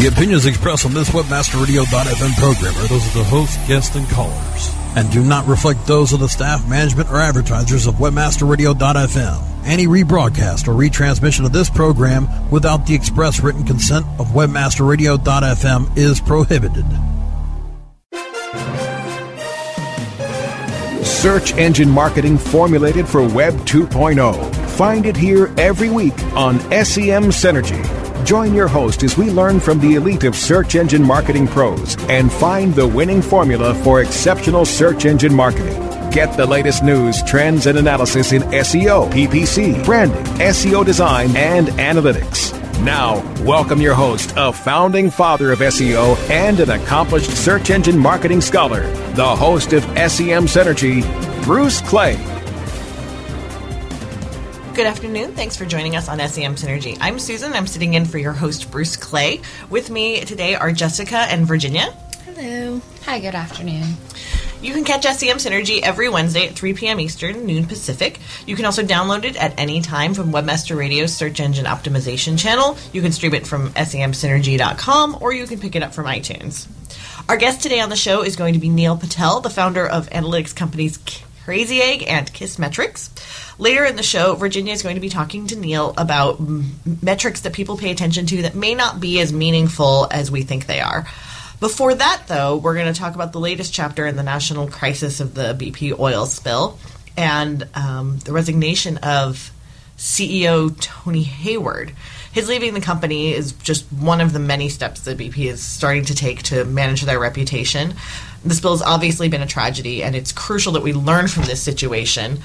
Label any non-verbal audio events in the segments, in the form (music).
The opinions expressed on this WebmasterRadio.fm program are those of the host, guests, and callers, and do not reflect those of the staff, management, or advertisers of WebmasterRadio.fm. Any rebroadcast or retransmission of this program without the express written consent of WebmasterRadio.fm is prohibited. Search engine marketing formulated for Web 2.0. Find it here every week on SEM Synergy. Join your host as we learn from the elite of search engine marketing pros and find the winning formula for exceptional search engine marketing. Get the latest news, trends, and analysis in SEO, PPC, branding, SEO design, and analytics. Now, welcome your host, a founding father of SEO and an accomplished search engine marketing scholar, the host of SEM Synergy, Bruce Clay. Good afternoon. Thanks for joining us on SEM Synergy. I'm Susan. I'm sitting in for your host, Bruce Clay. With me today are Jessica and Virginia. Hello. Hi, good afternoon. You can catch SEM Synergy every Wednesday at 3 p.m. Eastern, noon Pacific. You can also download it at any time from Webmaster Radio's search engine optimization channel. You can stream it from semsynergy.com or you can pick it up from iTunes. Our guest today on the show is going to be Neil Patel, the founder of analytics companies Crazy Egg and Kissmetrics. Later in the show, Virginia is going to be talking to Neil about m- metrics that people pay attention to that may not be as meaningful as we think they are. Before that, though, we're going to talk about the latest chapter in the national crisis of the BP oil spill and um, the resignation of CEO Tony Hayward. His leaving the company is just one of the many steps that BP is starting to take to manage their reputation. The spill has obviously been a tragedy, and it's crucial that we learn from this situation.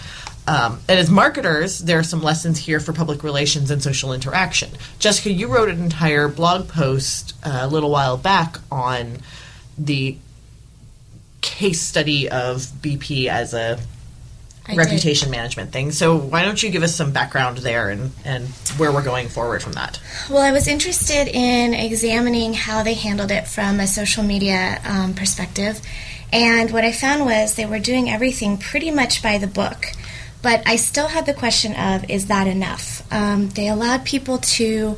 Um, and as marketers, there are some lessons here for public relations and social interaction. Jessica, you wrote an entire blog post uh, a little while back on the case study of BP as a I reputation management thing. So why don't you give us some background there and, and where we're going forward from that? Well, I was interested in examining how they handled it from a social media um, perspective. And what I found was they were doing everything pretty much by the book. But I still had the question of is that enough? Um, they allowed people to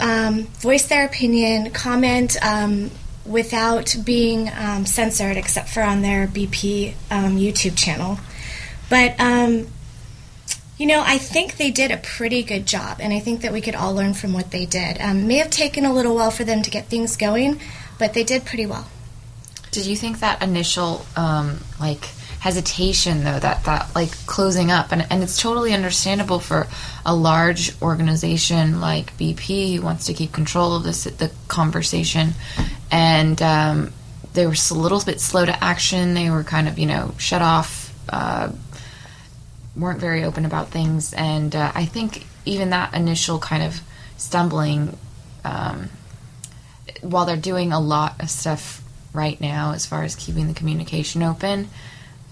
um, voice their opinion, comment um, without being um, censored, except for on their BP um, YouTube channel. But um, you know, I think they did a pretty good job, and I think that we could all learn from what they did. Um, may have taken a little while for them to get things going, but they did pretty well. Did you think that initial um, like hesitation though that that like closing up and and it's totally understandable for a large organization like BP who wants to keep control of this the conversation and um, they were a little bit slow to action they were kind of you know shut off uh, weren't very open about things and uh, I think even that initial kind of stumbling um, while they're doing a lot of stuff right now as far as keeping the communication open,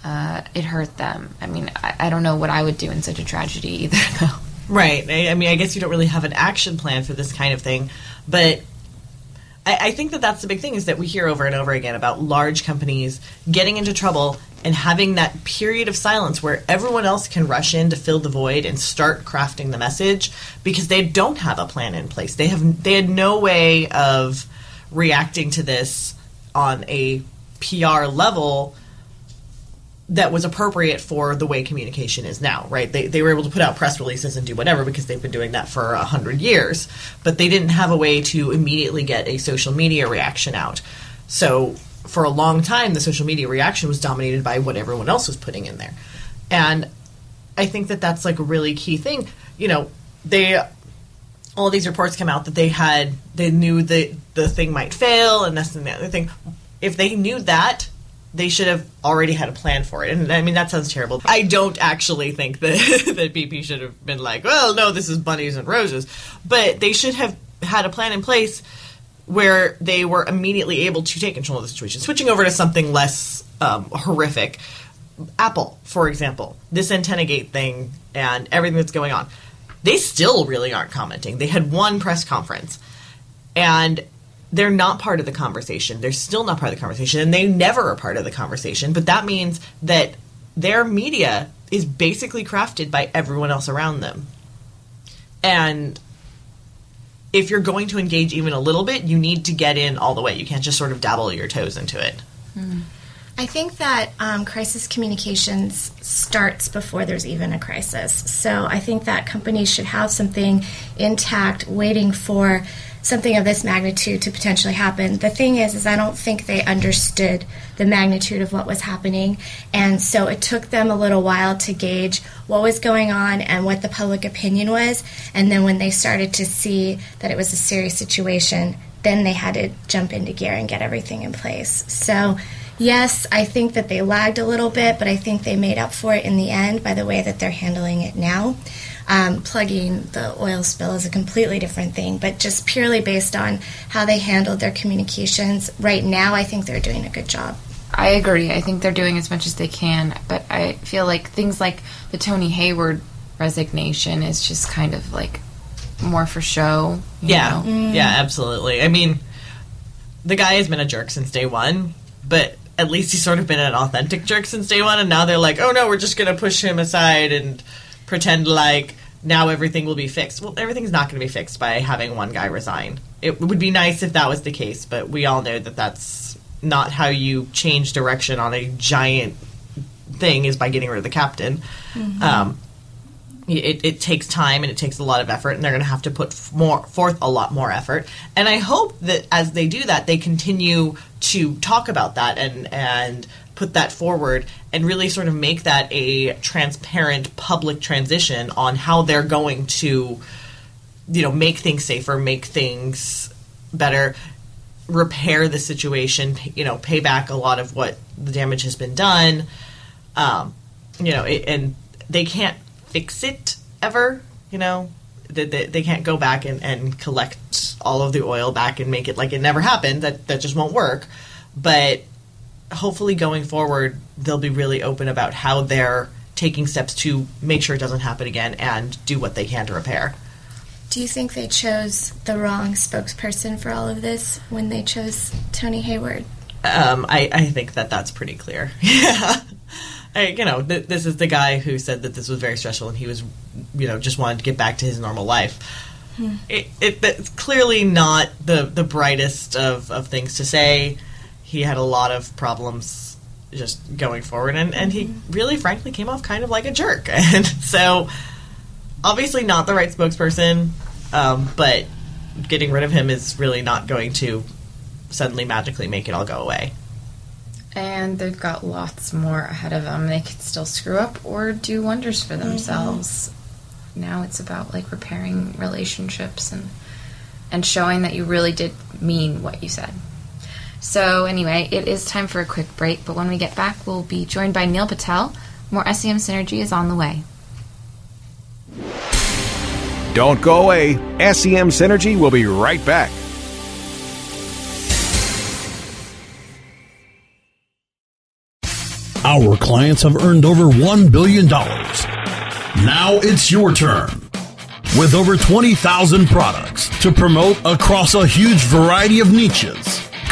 uh, it hurt them. I mean, I, I, don't know what I would do in such a tragedy (laughs) either, though. Right. I, I, mean, I guess you don't really have an action plan for this kind of thing, but I, I think that that's the big thing is that we hear over and over again about large companies getting into trouble and having that period of silence where everyone else can rush in to fill the void and start crafting the message because they don't have a plan in place. They have they had no way of reacting to this on a PR level that was appropriate for the way communication is now, right? They, they were able to put out press releases and do whatever because they've been doing that for a hundred years, but they didn't have a way to immediately get a social media reaction out. So for a long time, the social media reaction was dominated by what everyone else was putting in there, and I think that that's like a really key thing. You know, they all these reports come out that they had they knew that the thing might fail and that's and the other thing. If they knew that, they should have already had a plan for it. And I mean, that sounds terrible. I don't actually think (laughs) that that BP should have been like, well, no, this is bunnies and roses, but they should have had a plan in place where they were immediately able to take control of the situation. Switching over to something less um, horrific, Apple, for example, this antenna gate thing and everything that's going on, they still really aren't commenting. They had one press conference, and they're not part of the conversation. They're still not part of the conversation, and they never are part of the conversation. But that means that their media is basically crafted by everyone else around them. And if you're going to engage even a little bit, you need to get in all the way. You can't just sort of dabble your toes into it. I think that um, crisis communications starts before there's even a crisis. So I think that companies should have something intact waiting for something of this magnitude to potentially happen. The thing is, is I don't think they understood the magnitude of what was happening, and so it took them a little while to gauge what was going on and what the public opinion was. And then when they started to see that it was a serious situation, then they had to jump into gear and get everything in place. So. Yes, I think that they lagged a little bit, but I think they made up for it in the end by the way that they're handling it now. Um, plugging the oil spill is a completely different thing, but just purely based on how they handled their communications right now, I think they're doing a good job. I agree. I think they're doing as much as they can, but I feel like things like the Tony Hayward resignation is just kind of like more for show. you Yeah, know? yeah, absolutely. I mean, the guy has been a jerk since day one, but at least he's sort of been an authentic jerk since day one. And now they're like, oh no, we're just going to push him aside and pretend like now everything will be fixed. Well, everything's not going to be fixed by having one guy resign. It would be nice if that was the case, but we all know that that's not how you change direction on a giant thing is by getting rid of the captain. Um, it, it takes time and it takes a lot of effort and they're going to have to put f- more forth a lot more effort and i hope that as they do that they continue to talk about that and and put that forward and really sort of make that a transparent public transition on how they're going to you know make things safer make things better repair the situation you know pay back a lot of what the damage has been done um, you know, it, and they can't fix it ever. You know, they, they, they can't go back and, and collect all of the oil back and make it like it never happened. That that just won't work. But hopefully, going forward, they'll be really open about how they're taking steps to make sure it doesn't happen again and do what they can to repair. Do you think they chose the wrong spokesperson for all of this when they chose Tony Hayward? Um, I, I think that that's pretty clear. (laughs) Yeah. I, you know, th- this is the guy who said that this was very stressful and he was, you know, just wanted to get back to his normal life. It, it, it's clearly not the, the brightest of, of things to say. He had a lot of problems just going forward, and, and he really, frankly, came off kind of like a jerk. (laughs) And so, obviously, not the right spokesperson, um, but getting rid of him is really not going to suddenly magically make it all go away. And they've got lots more ahead of them. They could still screw up or do wonders for themselves. Now it's about like repairing relationships and and showing that you really did mean what you said. So anyway, it is time for a quick break, but when we get back, we'll be joined by Neil Patel. More SEM synergy is on the way. Don't go away. SEM Synergy will be right back. Our clients have earned over $1 billion. Now it's your turn. With over 20,000 products to promote across a huge variety of niches,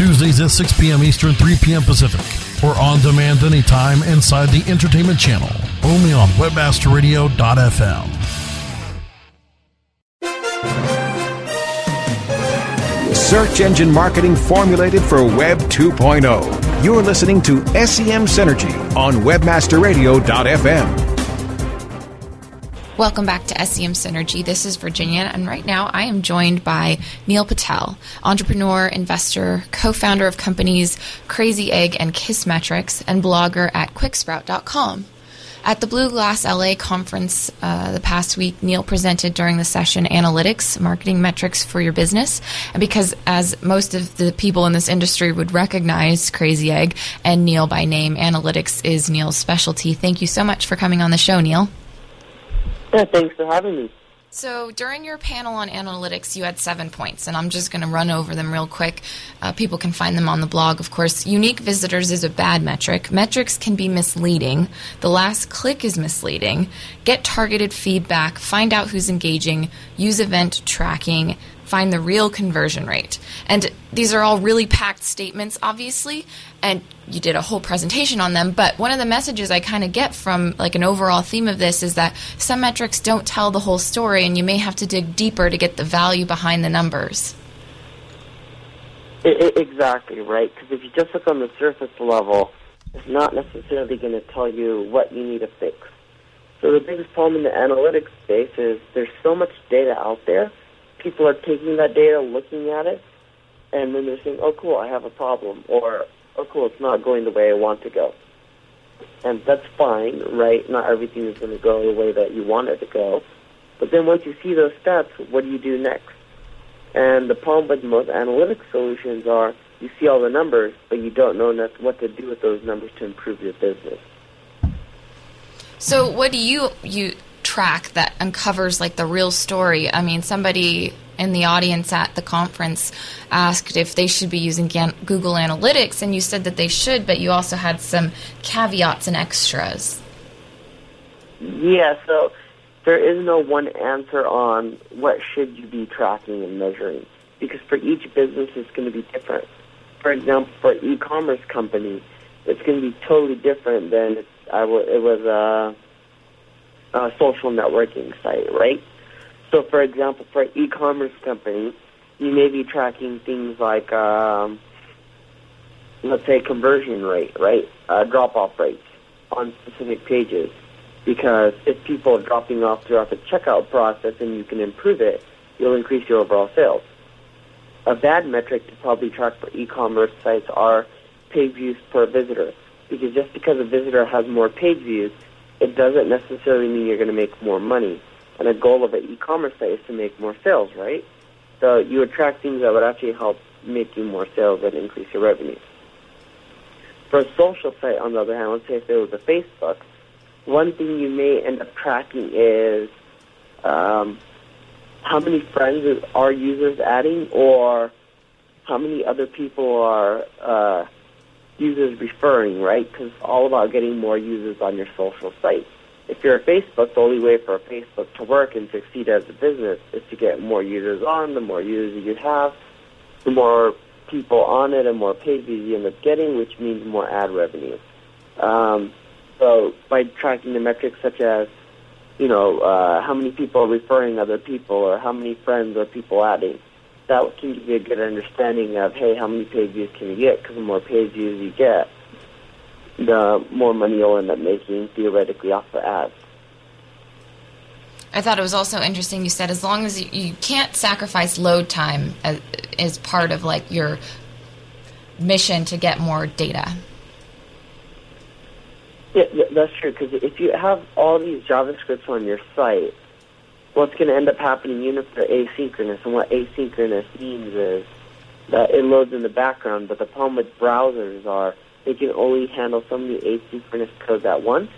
Tuesdays at 6 p.m. Eastern, 3 p.m. Pacific, or on demand anytime inside the Entertainment Channel, only on WebmasterRadio.fm. Search engine marketing formulated for Web 2.0. You're listening to SEM Synergy on WebmasterRadio.fm. Welcome back to SEM Synergy. This is Virginia, and right now I am joined by Neil Patel, entrepreneur, investor, co founder of companies Crazy Egg and Kissmetrics, and blogger at Quicksprout.com. At the Blue Glass LA conference uh, the past week, Neil presented during the session Analytics, Marketing Metrics for Your Business. And because, as most of the people in this industry would recognize Crazy Egg and Neil by name, analytics is Neil's specialty. Thank you so much for coming on the show, Neil. Yeah, thanks for having me. So during your panel on analytics, you had seven points, and I'm just going to run over them real quick. Uh, people can find them on the blog, of course. Unique visitors is a bad metric. Metrics can be misleading. The last click is misleading. Get targeted feedback. Find out who's engaging. Use event tracking. Find the real conversion rate. And these are all really packed statements, obviously, and you did a whole presentation on them. But one of the messages I kind of get from like an overall theme of this is that some metrics don't tell the whole story, and you may have to dig deeper to get the value behind the numbers. I- I- exactly right. Because if you just look on the surface level, it's not necessarily going to tell you what you need to fix. So the biggest problem in the analytics space is there's so much data out there. People are taking that data, looking at it, and then they're saying, "Oh, cool, I have a problem," or "Oh, cool, it's not going the way I want to go." And that's fine, right? Not everything is going to go the way that you want it to go. But then once you see those steps, what do you do next? And the problem with most analytics solutions are you see all the numbers, but you don't know what to do with those numbers to improve your business. So, what do you you track that uncovers like the real story? I mean, somebody in the audience at the conference asked if they should be using Google Analytics, and you said that they should, but you also had some caveats and extras. Yeah, so there is no one answer on what should you be tracking and measuring because for each business it's going to be different. For example, for e-commerce company, it's going to be totally different than I w- it was a, a social networking site, right? So, for example, for an e-commerce company, you may be tracking things like, um, let's say, conversion rate, right? Uh, drop-off rates on specific pages because if people are dropping off throughout the checkout process and you can improve it, you'll increase your overall sales. A bad metric to probably track for e-commerce sites are page views per visitor, because just because a visitor has more page views, it doesn't necessarily mean you're going to make more money. And a goal of an e-commerce site is to make more sales, right? So you attract things that would actually help make you more sales and increase your revenue. For a social site, on the other hand, let's say if it was a Facebook, one thing you may end up tracking is um, how many friends are users adding or how many other people are uh, users referring, right? Because it's all about getting more users on your social site. If you're a Facebook, the only way for a Facebook to work and succeed as a business is to get more users on. The more users you have, the more people on it and more page views you end up getting, which means more ad revenue. Um, so by tracking the metrics such as, you know, uh, how many people are referring other people or how many friends are people adding, that can give you a good understanding of, hey, how many page views can you get? Because the more page views you get, the more money you'll end up making theoretically off the ads. I thought it was also interesting. You said as long as you, you can't sacrifice load time as, as part of like your mission to get more data. Yeah, th- that's true. Because if you have all these JavaScripts on your site, what's going to end up happening, if they're asynchronous, and what asynchronous means is that it loads in the background. But the problem with browsers are they can only handle so many asynchronous codes at once,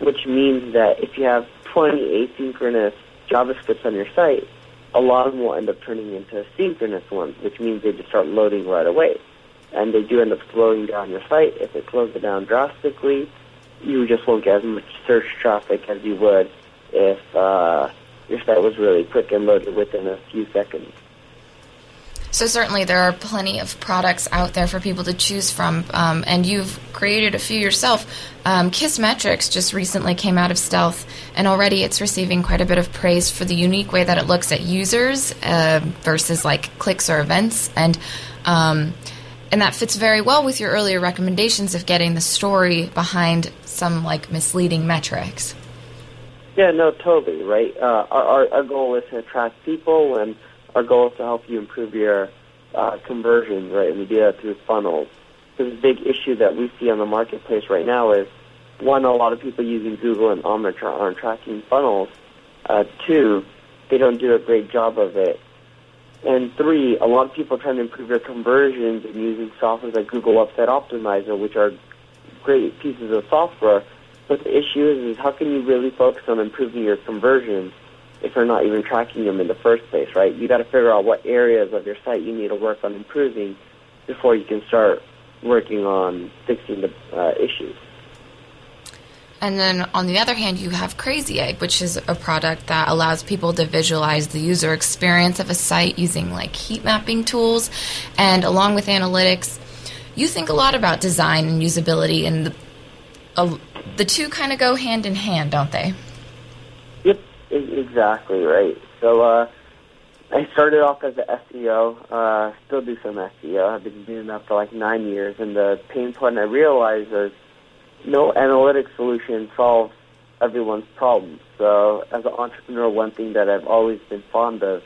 which means that if you have 20 asynchronous JavaScripts on your site, a lot of them will end up turning into synchronous ones, which means they just start loading right away. And they do end up slowing down your site. If it slows it down drastically, you just won't get as much search traffic as you would if uh, your that was really quick and loaded within a few seconds. So certainly there are plenty of products out there for people to choose from, um, and you've created a few yourself. Um, Kissmetrics just recently came out of Stealth, and already it's receiving quite a bit of praise for the unique way that it looks at users uh, versus like clicks or events, and um, and that fits very well with your earlier recommendations of getting the story behind some like misleading metrics. Yeah, no, totally right. Uh, our our goal is to attract people and our goal is to help you improve your uh, conversions, right? And we do that through funnels. Because the big issue that we see on the marketplace right now is, one, a lot of people using Google and Omniture aren't tracking funnels. Uh, two, they don't do a great job of it. And three, a lot of people are trying to improve their conversions and using software like Google Website Optimizer, which are great pieces of software. But the issue is, is how can you really focus on improving your conversions if you're not even tracking them in the first place, right? You got to figure out what areas of your site you need to work on improving before you can start working on fixing the uh, issues. And then on the other hand, you have Crazy Egg, which is a product that allows people to visualize the user experience of a site using like heat mapping tools. And along with analytics, you think a lot about design and usability, and the, uh, the two kind of go hand in hand, don't they? Yep, exactly right. So uh, I started off as an SEO, uh, still do some SEO. I've been doing that for like nine years, and the pain point I realized is no analytic solution solves everyone's problems. So as an entrepreneur, one thing that I've always been fond of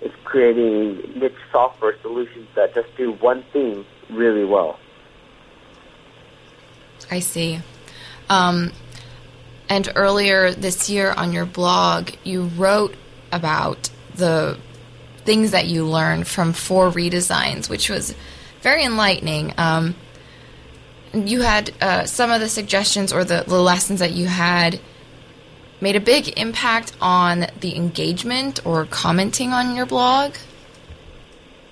is creating niche software solutions that just do one thing really well. I see. Um, and earlier this year on your blog, you wrote about the things that you learned from four redesigns, which was very enlightening. Um, you had uh, some of the suggestions or the, the lessons that you had made a big impact on the engagement or commenting on your blog.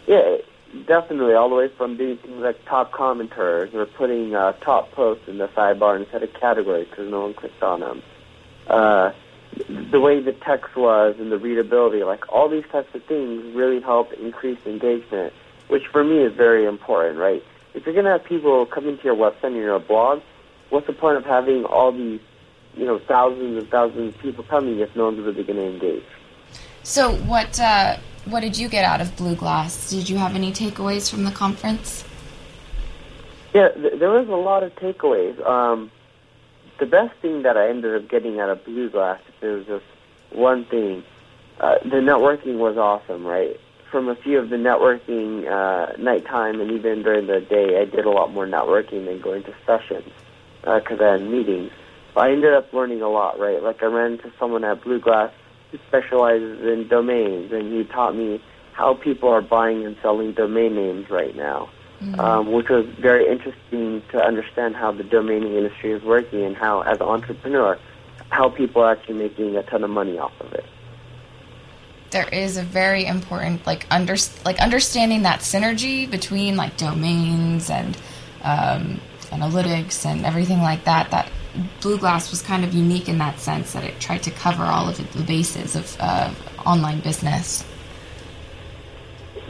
Yeah, definitely. All the way from doing things like top commenters or putting uh, top posts in the sidebar instead of categories because no one clicked on them. Uh, the way the text was and the readability, like all these types of things really help increase engagement, which for me is very important, right? If you're going to have people coming to your website and your blog, what's the point of having all these, you know, thousands and thousands of people coming if no one's really going to engage? So, what uh, what did you get out of Blue Glass? Did you have any takeaways from the conference? Yeah, th- there was a lot of takeaways. Um, the best thing that I ended up getting out of Blue Glass, was just one thing, uh, the networking was awesome, right? From a few of the networking uh, nighttime and even during the day, I did a lot more networking than going to sessions because uh, I had meetings. But I ended up learning a lot, right? Like I ran into someone at Blue Glass specializes in domains, and he taught me how people are buying and selling domain names right now mm-hmm. um, which was very interesting to understand how the domaining industry is working and how, as an entrepreneur, how people are actually making a ton of money off of it. There is a very important like under like understanding that synergy between like domains and um, analytics and everything like that. That Blue Glass was kind of unique in that sense that it tried to cover all of the bases of uh, online business.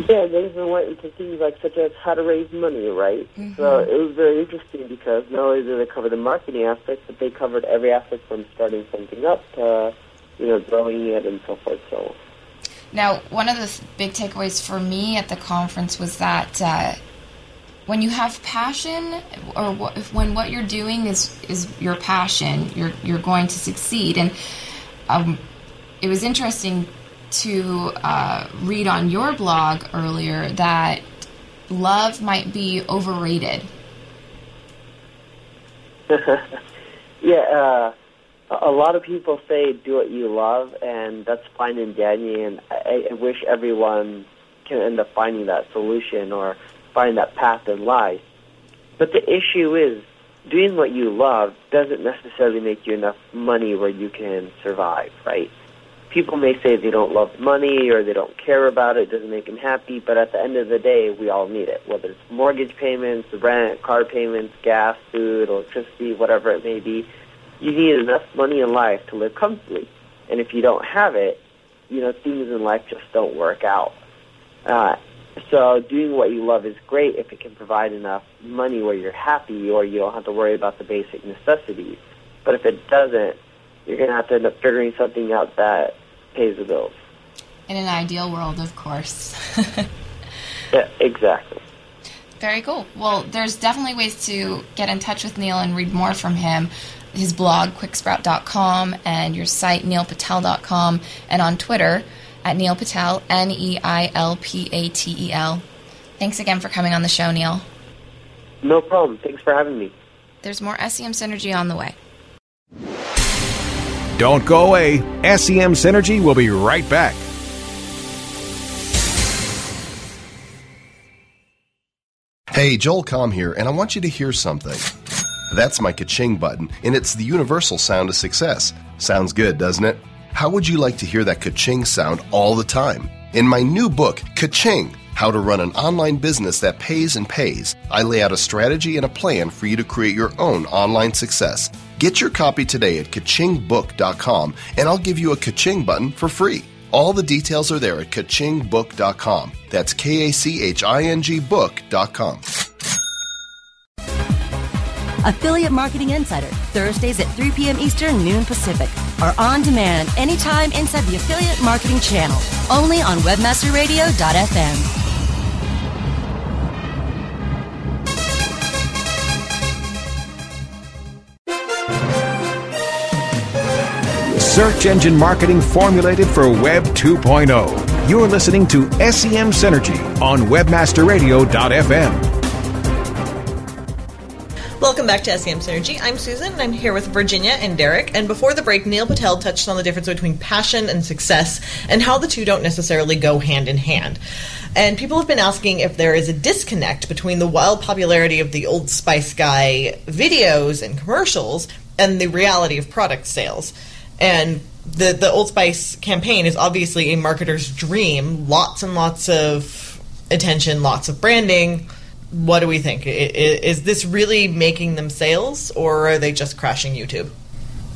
Yeah, they even went into things like such as how to raise money, right? Mm-hmm. So it was very interesting because not only did they cover the marketing aspect, but they covered every aspect from starting something up to you know growing it and so forth. So now, one of the big takeaways for me at the conference was that uh, when you have passion, or when what you're doing is is your passion, you're you're going to succeed. And um, it was interesting to uh, read on your blog earlier that love might be overrated. (laughs) yeah, uh, a lot of people say do what you love, and that's fine and dandy. And I, I wish everyone can end up finding that solution or find that path in life. But the issue is doing what you love doesn't necessarily make you enough money where you can survive, right? People may say they don't love money or they don't care about it, it doesn't make them happy, but at the end of the day, we all need it, whether it's mortgage payments, rent, car payments, gas, food, electricity, whatever it may be. You need enough money in life to live comfortably. And if you don't have it, you know, things in life just don't work out. Uh, so doing what you love is great if it can provide enough money where you're happy or you don't have to worry about the basic necessities. But if it doesn't, you're going to have to end up figuring something out that pays the bills. In an ideal world, of course. (laughs) yeah, exactly. Very cool. Well, there's definitely ways to get in touch with Neil and read more from him. His blog, quicksprout.com, and your site, neilpatel.com, and on Twitter at Neil Patel, N E I L P A T E L. Thanks again for coming on the show, Neil. No problem. Thanks for having me. There's more SEM Synergy on the way. Don't go away. SEM Synergy will be right back. Hey, Joel Comm here, and I want you to hear something. That's my ka-ching button, and it's the universal sound of success. Sounds good, doesn't it? How would you like to hear that ka-ching sound all the time? In my new book, Ka-ching, How to Run an Online Business That Pays and Pays, I lay out a strategy and a plan for you to create your own online success. Get your copy today at kachingbook.com and I'll give you a ka-ching button for free. All the details are there at kachingbook.com. That's K A C H I N G book.com. Affiliate Marketing Insider, Thursdays at 3 p.m. Eastern, noon Pacific, are on demand anytime inside the Affiliate Marketing channel, only on WebmasterRadio.fm. Search engine marketing formulated for Web 2.0. You're listening to SEM Synergy on WebmasterRadio.fm. Welcome back to SEM Synergy. I'm Susan, and I'm here with Virginia and Derek. And before the break, Neil Patel touched on the difference between passion and success and how the two don't necessarily go hand in hand. And people have been asking if there is a disconnect between the wild popularity of the Old Spice guy videos and commercials and the reality of product sales. And the the Old Spice campaign is obviously a marketer's dream. Lots and lots of attention, lots of branding what do we think? Is this really making them sales, or are they just crashing YouTube?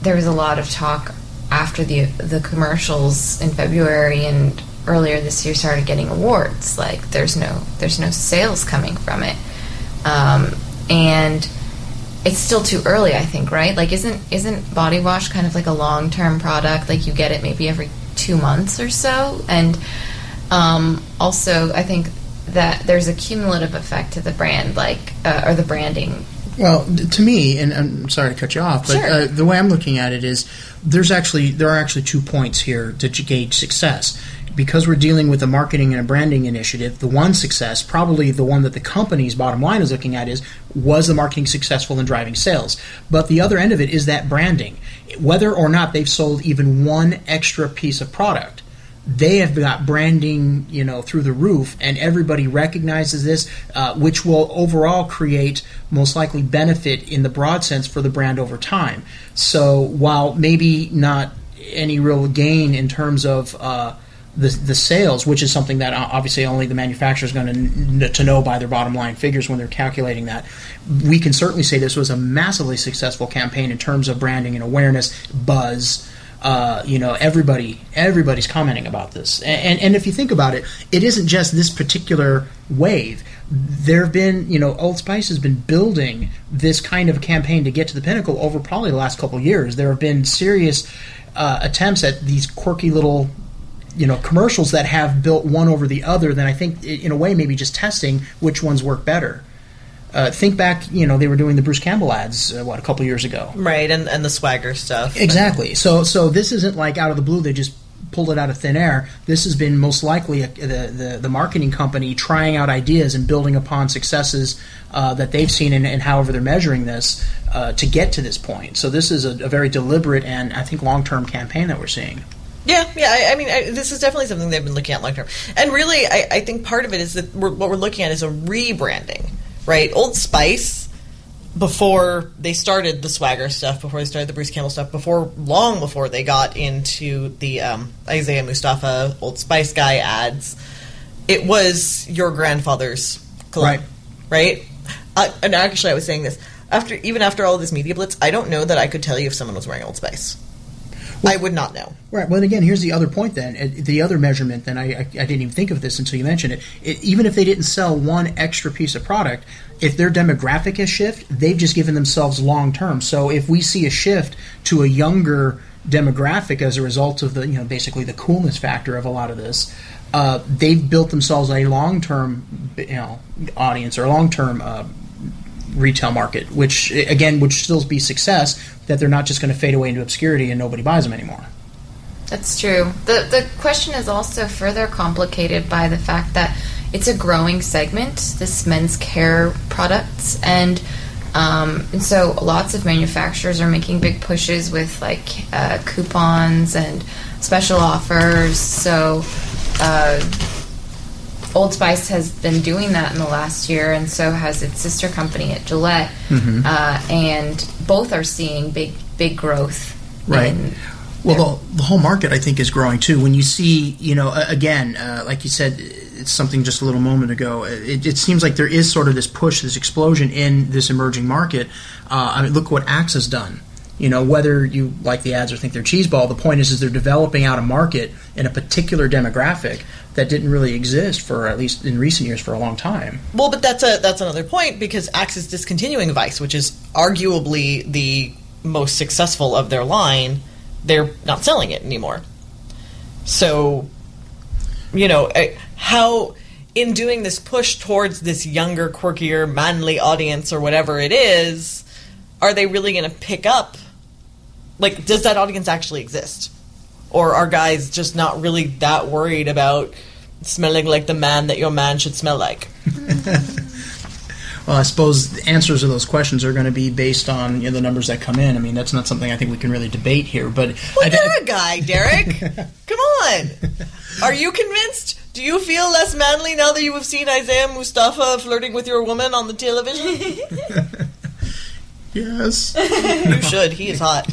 There was a lot of talk after the the commercials in February and earlier this year started getting awards. Like there's no there's no sales coming from it, um, and it's still too early. I think right. Like isn't isn't body wash kind of like a long term product? Like you get it maybe every two months or so, and um, also I think that there's a cumulative effect to the brand, like uh, or the branding. Well, to me, and I'm sorry to cut you off, but sure. uh, the way I'm looking at it is there's actually there are actually two points here to gauge success. Because we're dealing with a marketing and a branding initiative, the one success, probably the one that the company's bottom line is looking at, is was the marketing successful in driving sales? But the other end of it is that branding. Whether or not they've sold even one extra piece of product, they have got branding, you know, through the roof, and everybody recognizes this, uh, which will overall create most likely benefit in the broad sense for the brand over time. So while maybe not any real gain in terms of uh, the the sales, which is something that obviously only the manufacturer is going to to know by their bottom line figures when they're calculating that. We can certainly say this was a massively successful campaign in terms of branding and awareness, buzz. Uh, you know, everybody everybody's commenting about this, and, and, and if you think about it, it isn't just this particular wave. There have been, you know, Old Spice has been building this kind of campaign to get to the pinnacle over probably the last couple years. There have been serious uh, attempts at these quirky little you know commercials that have built one over the other then i think in a way maybe just testing which ones work better uh, think back, you know, they were doing the Bruce Campbell ads, uh, what, a couple years ago. Right, and, and the swagger stuff. Exactly. So, so this isn't like out of the blue, they just pulled it out of thin air. This has been most likely a, the, the, the, marketing company trying out ideas and building upon successes uh, that they've seen and, and, however they're measuring this uh, to get to this point. So this is a, a very deliberate and I think long term campaign that we're seeing. Yeah, yeah. I, I mean, I, this is definitely something they've been looking at long term. And really, I, I think part of it is that we're, what we're looking at is a rebranding, right? Old Spice, before they started the swagger stuff, before they started the Bruce Campbell stuff, before long before they got into the um, Isaiah Mustafa Old Spice guy ads, it was your grandfather's cologne, right? right? Uh, and actually, I was saying this after even after all this media blitz, I don't know that I could tell you if someone was wearing Old Spice. I would not know. Right. Well, again, here's the other point. Then the other measurement. Then I, I, I didn't even think of this until you mentioned it. it. Even if they didn't sell one extra piece of product, if their demographic has shifted, they've just given themselves long term. So if we see a shift to a younger demographic as a result of the you know basically the coolness factor of a lot of this, uh, they've built themselves a long term you know audience or a long term. Uh, retail market, which again would still be success. That they're not just going to fade away into obscurity and nobody buys them anymore. That's true. the The question is also further complicated by the fact that it's a growing segment, this men's care products, and um, and so lots of manufacturers are making big pushes with like uh, coupons and special offers. So. Uh, Old Spice has been doing that in the last year, and so has its sister company at Gillette, Mhm. uh, and both are seeing big big growth. Right. Well, the, the whole market, I think, is growing too. When you see, you know, again, uh, like you said, it's something just a little moment ago. It, it seems like there is sort of this push, this explosion in this emerging market. Uh, I mean, look what Axe has done. You know, whether you like the ads or think they're cheeseball, the point is, is they're developing out a market in a particular demographic that didn't really exist for at least in recent years for a long time. Well, but that's a that's another point because Axe is discontinuing Vice, which is arguably the most successful of their line. They're not selling it anymore. So, you know, how in doing this push towards this younger, quirkier, manly audience or whatever it is, are they really going to pick up? Like, does that audience actually exist? Or are guys just not really that worried about smelling like the man that your man should smell like? (laughs) Well, I suppose the answers to those questions are going to be based on you know, the numbers that come in. I mean, that's not something I think we can really debate here. But Well, I- you're a guy, Derek. (laughs) Come on. Are you convinced? Do you feel less manly now that you have seen Isaiah Mustafa flirting with your woman on the television? (laughs) yes. you should. He is hot.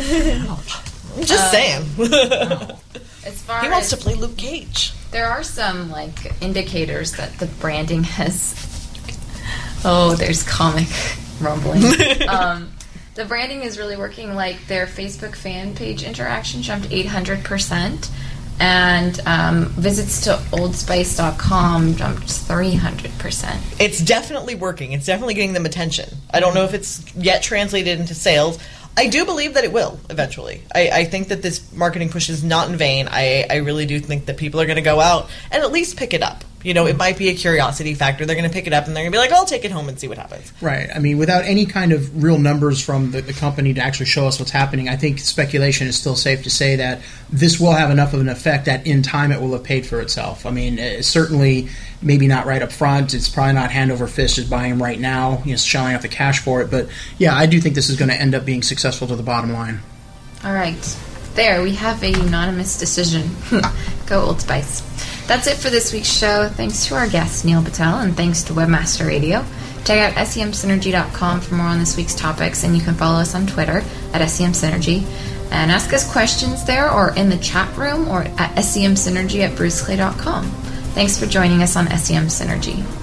I'm (laughs) just Uh, saying. (laughs) As far he wants as to play Luke Cage. There are some like indicators that the branding has. Oh, there's comic (laughs) rumbling. um, the branding is really working. Like their Facebook fan page interaction jumped 800 percent, and um, visits to OldSpice.com jumped 300 percent. It's definitely working. It's definitely getting them attention. I don't know if it's yet translated into sales. I do believe that it will eventually. I, I think that this marketing push is not in vain. I, I really do think that people are going to go out and at least pick it up. You know, it might be a curiosity factor. They're going to pick it up and they're going to be like, I'll take it home and see what happens. Right. I mean, without any kind of real numbers from the, the company to actually show us what's happening, I think speculation is still safe to say that this will have enough of an effect that in time it will have paid for itself. I mean, uh, certainly maybe not right up front. It's probably not hand over fist just buying them right now, you know, shelling out the cash for it. But yeah, I do think this is going to end up being successful to the bottom line. All right. There, we have a unanimous decision. (laughs) Go Old Spice. That's it for this week's show. Thanks to our guest, Neil Patel, and thanks to Webmaster Radio. Check out semsynergy.com for more on this week's topics, and you can follow us on Twitter at semsynergy. And ask us questions there or in the chat room or at semsynergy at bruceclay.com. Thanks for joining us on SEM Synergy.